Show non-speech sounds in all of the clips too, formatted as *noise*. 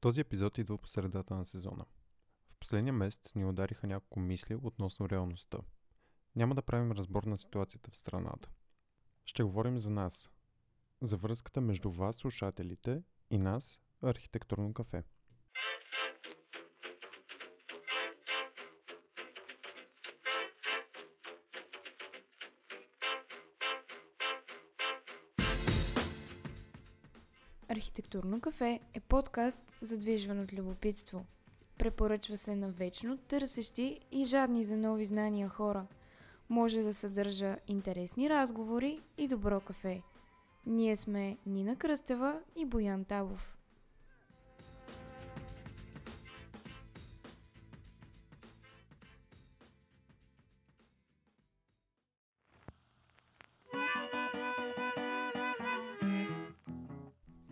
Този епизод идва по средата на сезона. В последния месец ни удариха няколко мисли относно реалността. Няма да правим разбор на ситуацията в страната. Ще говорим за нас. За връзката между вас, слушателите, и нас, архитектурно кафе. Архитектурно кафе е подкаст, задвижван от любопитство. Препоръчва се на вечно търсещи и жадни за нови знания хора. Може да съдържа интересни разговори и добро кафе. Ние сме Нина Кръстева и Боян Табов.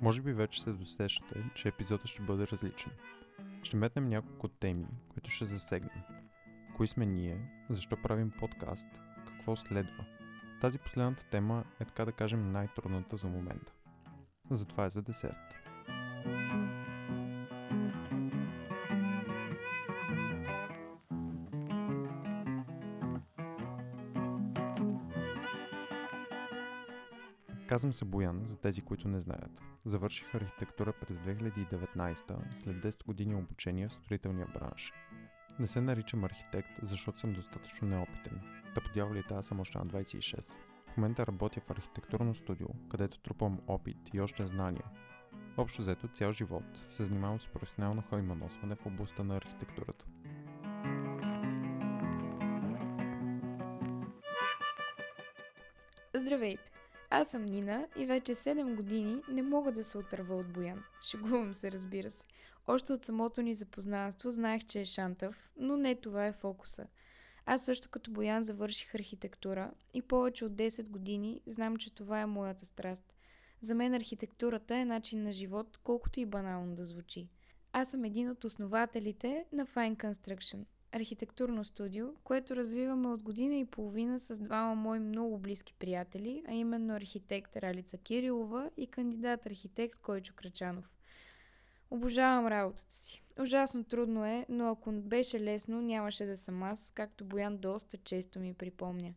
Може би вече се досещате, че епизодът ще бъде различен. Ще метнем няколко теми, които ще засегнем. Кои сме ние, защо правим подкаст, какво следва. Тази последната тема е така да кажем най-трудната за момента. Затова е за десерт. Казвам се Боян, за тези, които не знаят. Завърших архитектура през 2019, след 10 години обучение в строителния бранш. Не се наричам архитект, защото съм достатъчно неопитен. Да подявалите, аз съм още на 26. В момента работя в архитектурно студио, където трупам опит и още знания. Общо взето цял живот се занимавам с професионално хойманосване в областта на архитектурата. Здравейте! Аз съм Нина и вече 7 години не мога да се отърва от Боян. Шегувам се, разбира се. Още от самото ни запознанство знаех, че е шантав, но не това е фокуса. Аз също като Боян завърших архитектура и повече от 10 години знам, че това е моята страст. За мен архитектурата е начин на живот, колкото и банално да звучи. Аз съм един от основателите на Fine Construction – архитектурно студио, което развиваме от година и половина с двама мои много близки приятели, а именно архитект Ралица Кирилова и кандидат архитект Койчо Крачанов. Обожавам работата си. Ужасно трудно е, но ако беше лесно, нямаше да съм аз, както Боян доста често ми припомня.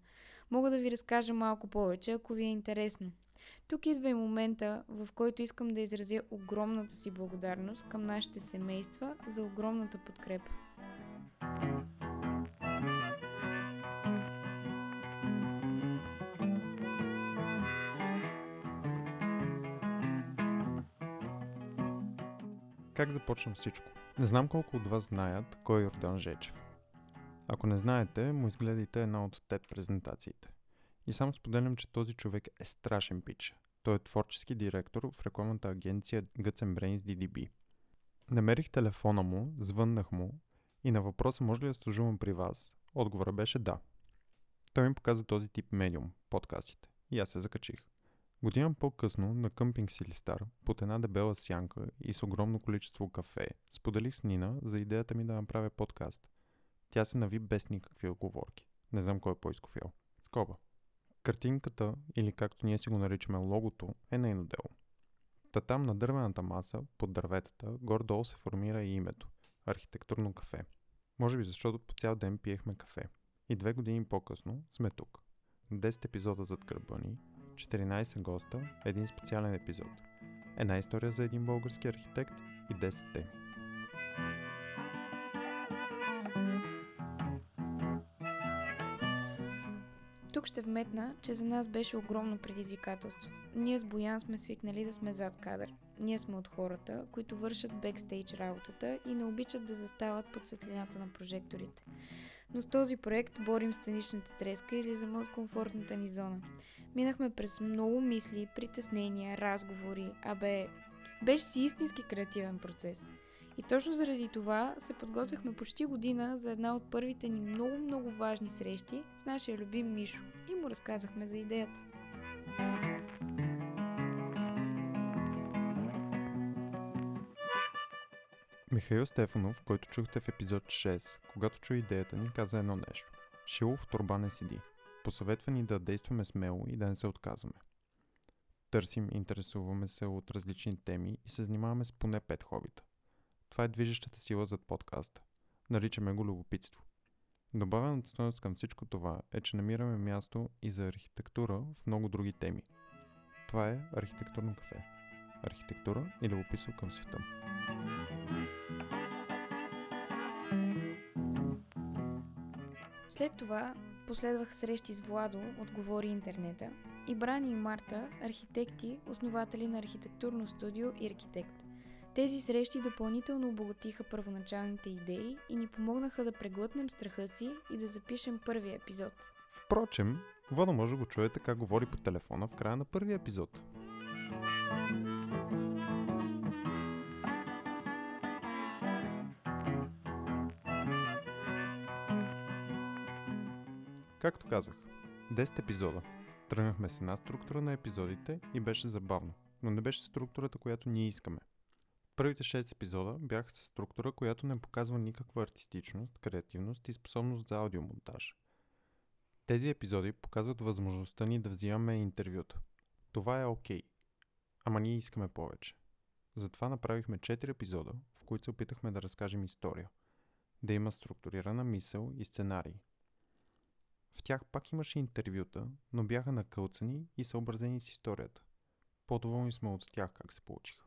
Мога да ви разкажа малко повече, ако ви е интересно. Тук идва и момента, в който искам да изразя огромната си благодарност към нашите семейства за огромната подкрепа. Как започна всичко? Не знам колко от вас знаят кой е Йордан Жечев. Ако не знаете, му изгледайте една от TED презентациите. И само споделям, че този човек е страшен пич. Той е творчески директор в рекламната агенция Guts Brains DDB. Намерих телефона му, звъннах му и на въпроса може ли да служувам при вас, отговора беше да. Той ми показа този тип медиум, подкастите, и аз се закачих. Година по-късно на къмпинг Силистар, под една дебела сянка и с огромно количество кафе, споделих с Нина за идеята ми да направя подкаст. Тя се нави без никакви оговорки. Не знам кой е по-изкофял. Скоба. Картинката, или както ние си го наричаме логото, е нейно дело. Та там на дървената маса, под дърветата, горе-долу се формира и името – архитектурно кафе. Може би защото по цял ден пиехме кафе. И две години по-късно сме тук. 10 епизода зад гърба ни, 14 госта, един специален епизод. Една история за един български архитект и 10 теми. Тук ще вметна, че за нас беше огромно предизвикателство. Ние с Боян сме свикнали да сме зад кадър. Ние сме от хората, които вършат бекстейдж работата и не обичат да застават под светлината на прожекторите. Но с този проект борим сценичната треска и излизаме от комфортната ни зона. Минахме през много мисли, притеснения, разговори, абе, беше си истински креативен процес – и точно заради това се подготвяхме почти година за една от първите ни много-много важни срещи с нашия любим Мишо и му разказахме за идеята. Михаил Стефанов, който чухте в епизод 6, когато чу идеята ни, каза едно нещо. Шило в турба не седи. Посъветва ни да действаме смело и да не се отказваме. Търсим, интересуваме се от различни теми и се занимаваме с поне 5 хобита. Това е движещата сила зад подкаста. Наричаме го любопитство. Добавената стоеност към всичко това е, че намираме място и за архитектура в много други теми. Това е архитектурно кафе. Архитектура и любопитство към света. След това последваха срещи с Владо от Говори Интернета и Брани и Марта, архитекти, основатели на архитектурно студио и архитект. Тези срещи допълнително обогатиха първоначалните идеи и ни помогнаха да преглътнем страха си и да запишем първия епизод. Впрочем, Вода може да го чуете как говори по телефона в края на първия епизод. Както казах, 10 епизода. Тръгнахме с една структура на епизодите и беше забавно, но не беше структурата, която ние искаме. Първите 6 епизода бяха с структура, която не показва никаква артистичност, креативност и способност за аудиомонтаж. Тези епизоди показват възможността ни да взимаме интервюта. Това е окей. Okay. Ама ние искаме повече. Затова направихме 4 епизода, в които се опитахме да разкажем история. Да има структурирана мисъл и сценарий. В тях пак имаше интервюта, но бяха накълцани и съобразени с историята. По-доволни сме от тях как се получиха.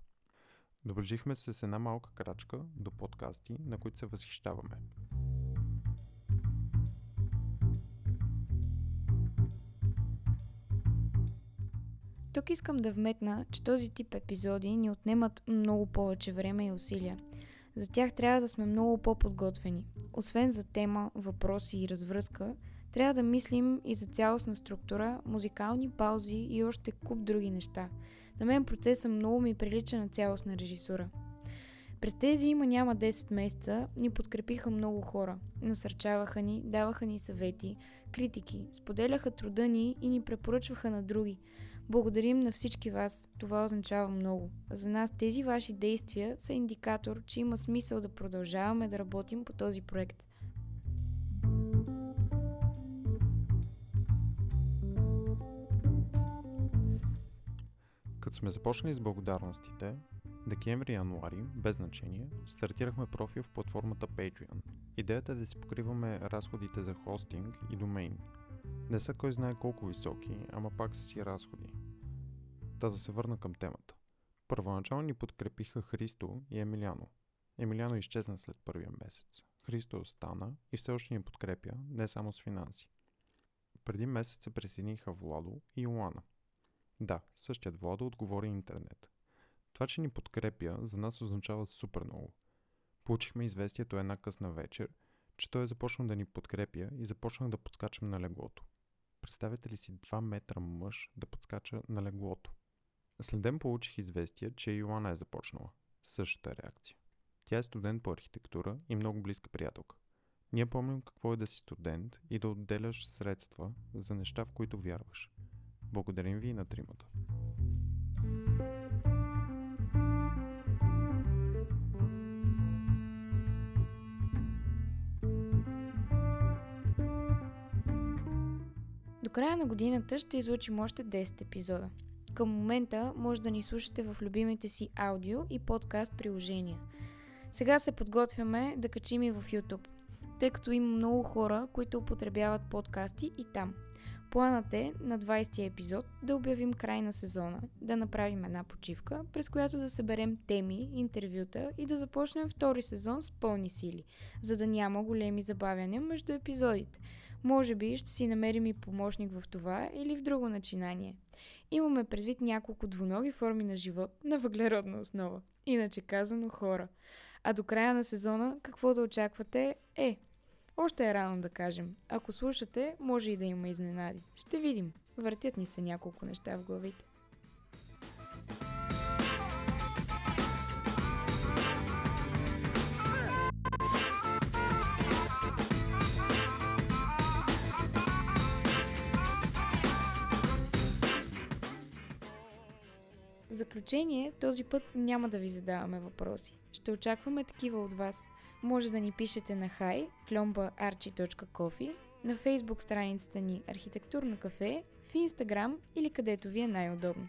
Доближихме се с една малка крачка до подкасти, на които се възхищаваме. Тук искам да вметна, че този тип епизоди ни отнемат много повече време и усилия. За тях трябва да сме много по-подготвени. Освен за тема, въпроси и развръзка, трябва да мислим и за цялостна структура, музикални паузи и още куп други неща. На мен процесът много ми прилича на цялостна режисура. През тези има няма 10 месеца ни подкрепиха много хора. Насърчаваха ни, даваха ни съвети, критики, споделяха труда ни и ни препоръчваха на други. Благодарим на всички вас. Това означава много. За нас тези ваши действия са индикатор, че има смисъл да продължаваме да работим по този проект. Като сме започнали с благодарностите, декември и януари, без значение, стартирахме профил в платформата Patreon. Идеята е да си покриваме разходите за хостинг и домейн. Не са кой знае колко високи, ама пак са си разходи. Та да се върна към темата. Първоначално ни подкрепиха Христо и Емиляно. Емиляно изчезна след първия месец. Христо остана и все още ни подкрепя, не само с финанси. Преди месец се присъединиха Владо и Йоана. Да, същият Владо отговори интернет. Това, че ни подкрепя, за нас означава супер много. Получихме известието една късна вечер, че той е започнал да ни подкрепя и започнах да подскачам на леглото. Представете ли си 2 метра мъж да подскача на леглото? След ден получих известие, че Йоана е започнала. Същата реакция. Тя е студент по архитектура и много близка приятелка. Ние помним какво е да си студент и да отделяш средства за неща, в които вярваш. Благодарим ви и на тримата. До края на годината ще излучим още 10 епизода. Към момента може да ни слушате в любимите си аудио и подкаст приложения. Сега се подготвяме да качим и в YouTube, тъй като има много хора, които употребяват подкасти и там. Планът е на 20 епизод да обявим край на сезона, да направим една почивка, през която да съберем теми, интервюта и да започнем втори сезон с пълни сили, за да няма големи забавяния между епизодите. Може би ще си намерим и помощник в това или в друго начинание. Имаме предвид няколко двуноги форми на живот на въглеродна основа. Иначе казано хора. А до края на сезона какво да очаквате е още е рано да кажем. Ако слушате, може и да има изненади. Ще видим. Въртят ни се няколко неща в главите. В заключение, този път няма да ви задаваме въпроси. Ще очакваме такива от вас може да ни пишете на хай klombaarchi.coffee, на фейсбук страницата ни Архитектурно кафе, в Инстаграм или където ви е най-удобно.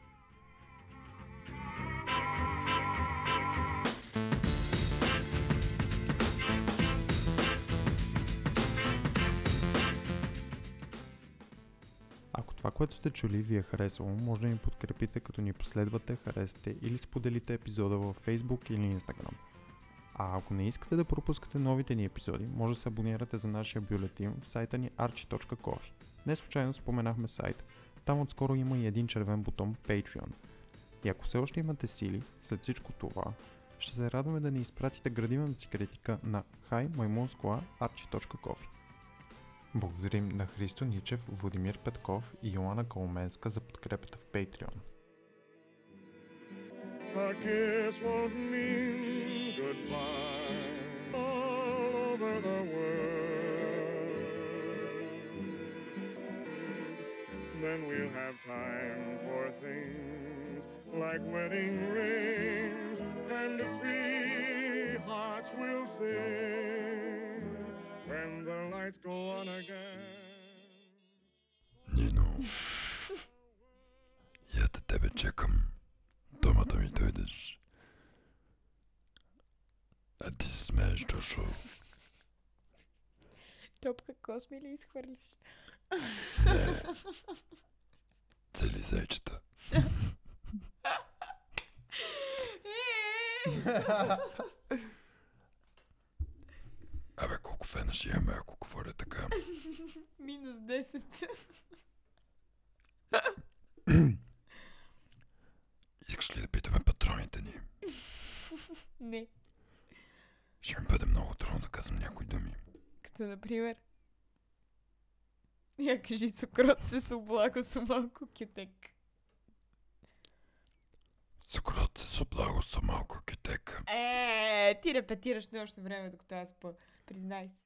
Ако това, което сте чули, ви е харесало, може да ни подкрепите, като ни последвате, харесате или споделите епизода във Facebook или Instagram. А ако не искате да пропускате новите ни епизоди, може да се абонирате за нашия бюлетин в сайта ни archi.coffee. Не случайно споменахме сайт. Там отскоро има и един червен бутон Patreon. И ако все още имате сили, след всичко това, ще се радваме да ни изпратите градивната си критика на highmoimonskoa.archi.coffee. Благодарим на Христо Ничев, Владимир Петков и Йоанна Калменска за подкрепата в Patreon. Kiss won't mean all over the world. Then we'll have time for things like wedding rings and free hearts will sing Тошо. Топка косми ли изхвърлиш? Не. *laughs* Цели зайчета. *laughs* Абе, колко фена ще имаме, ако говоря така. *laughs* Минус 10. Искаш ли да питаме патроните ни? Не. Ще ми бъде много трудно да казвам някои думи. Като например... Я кажи цукротце с облаго с малко кютек. Цукрот се с облаго са малко кютек. Е, ти репетираш нощно време, докато аз спа. Признай се.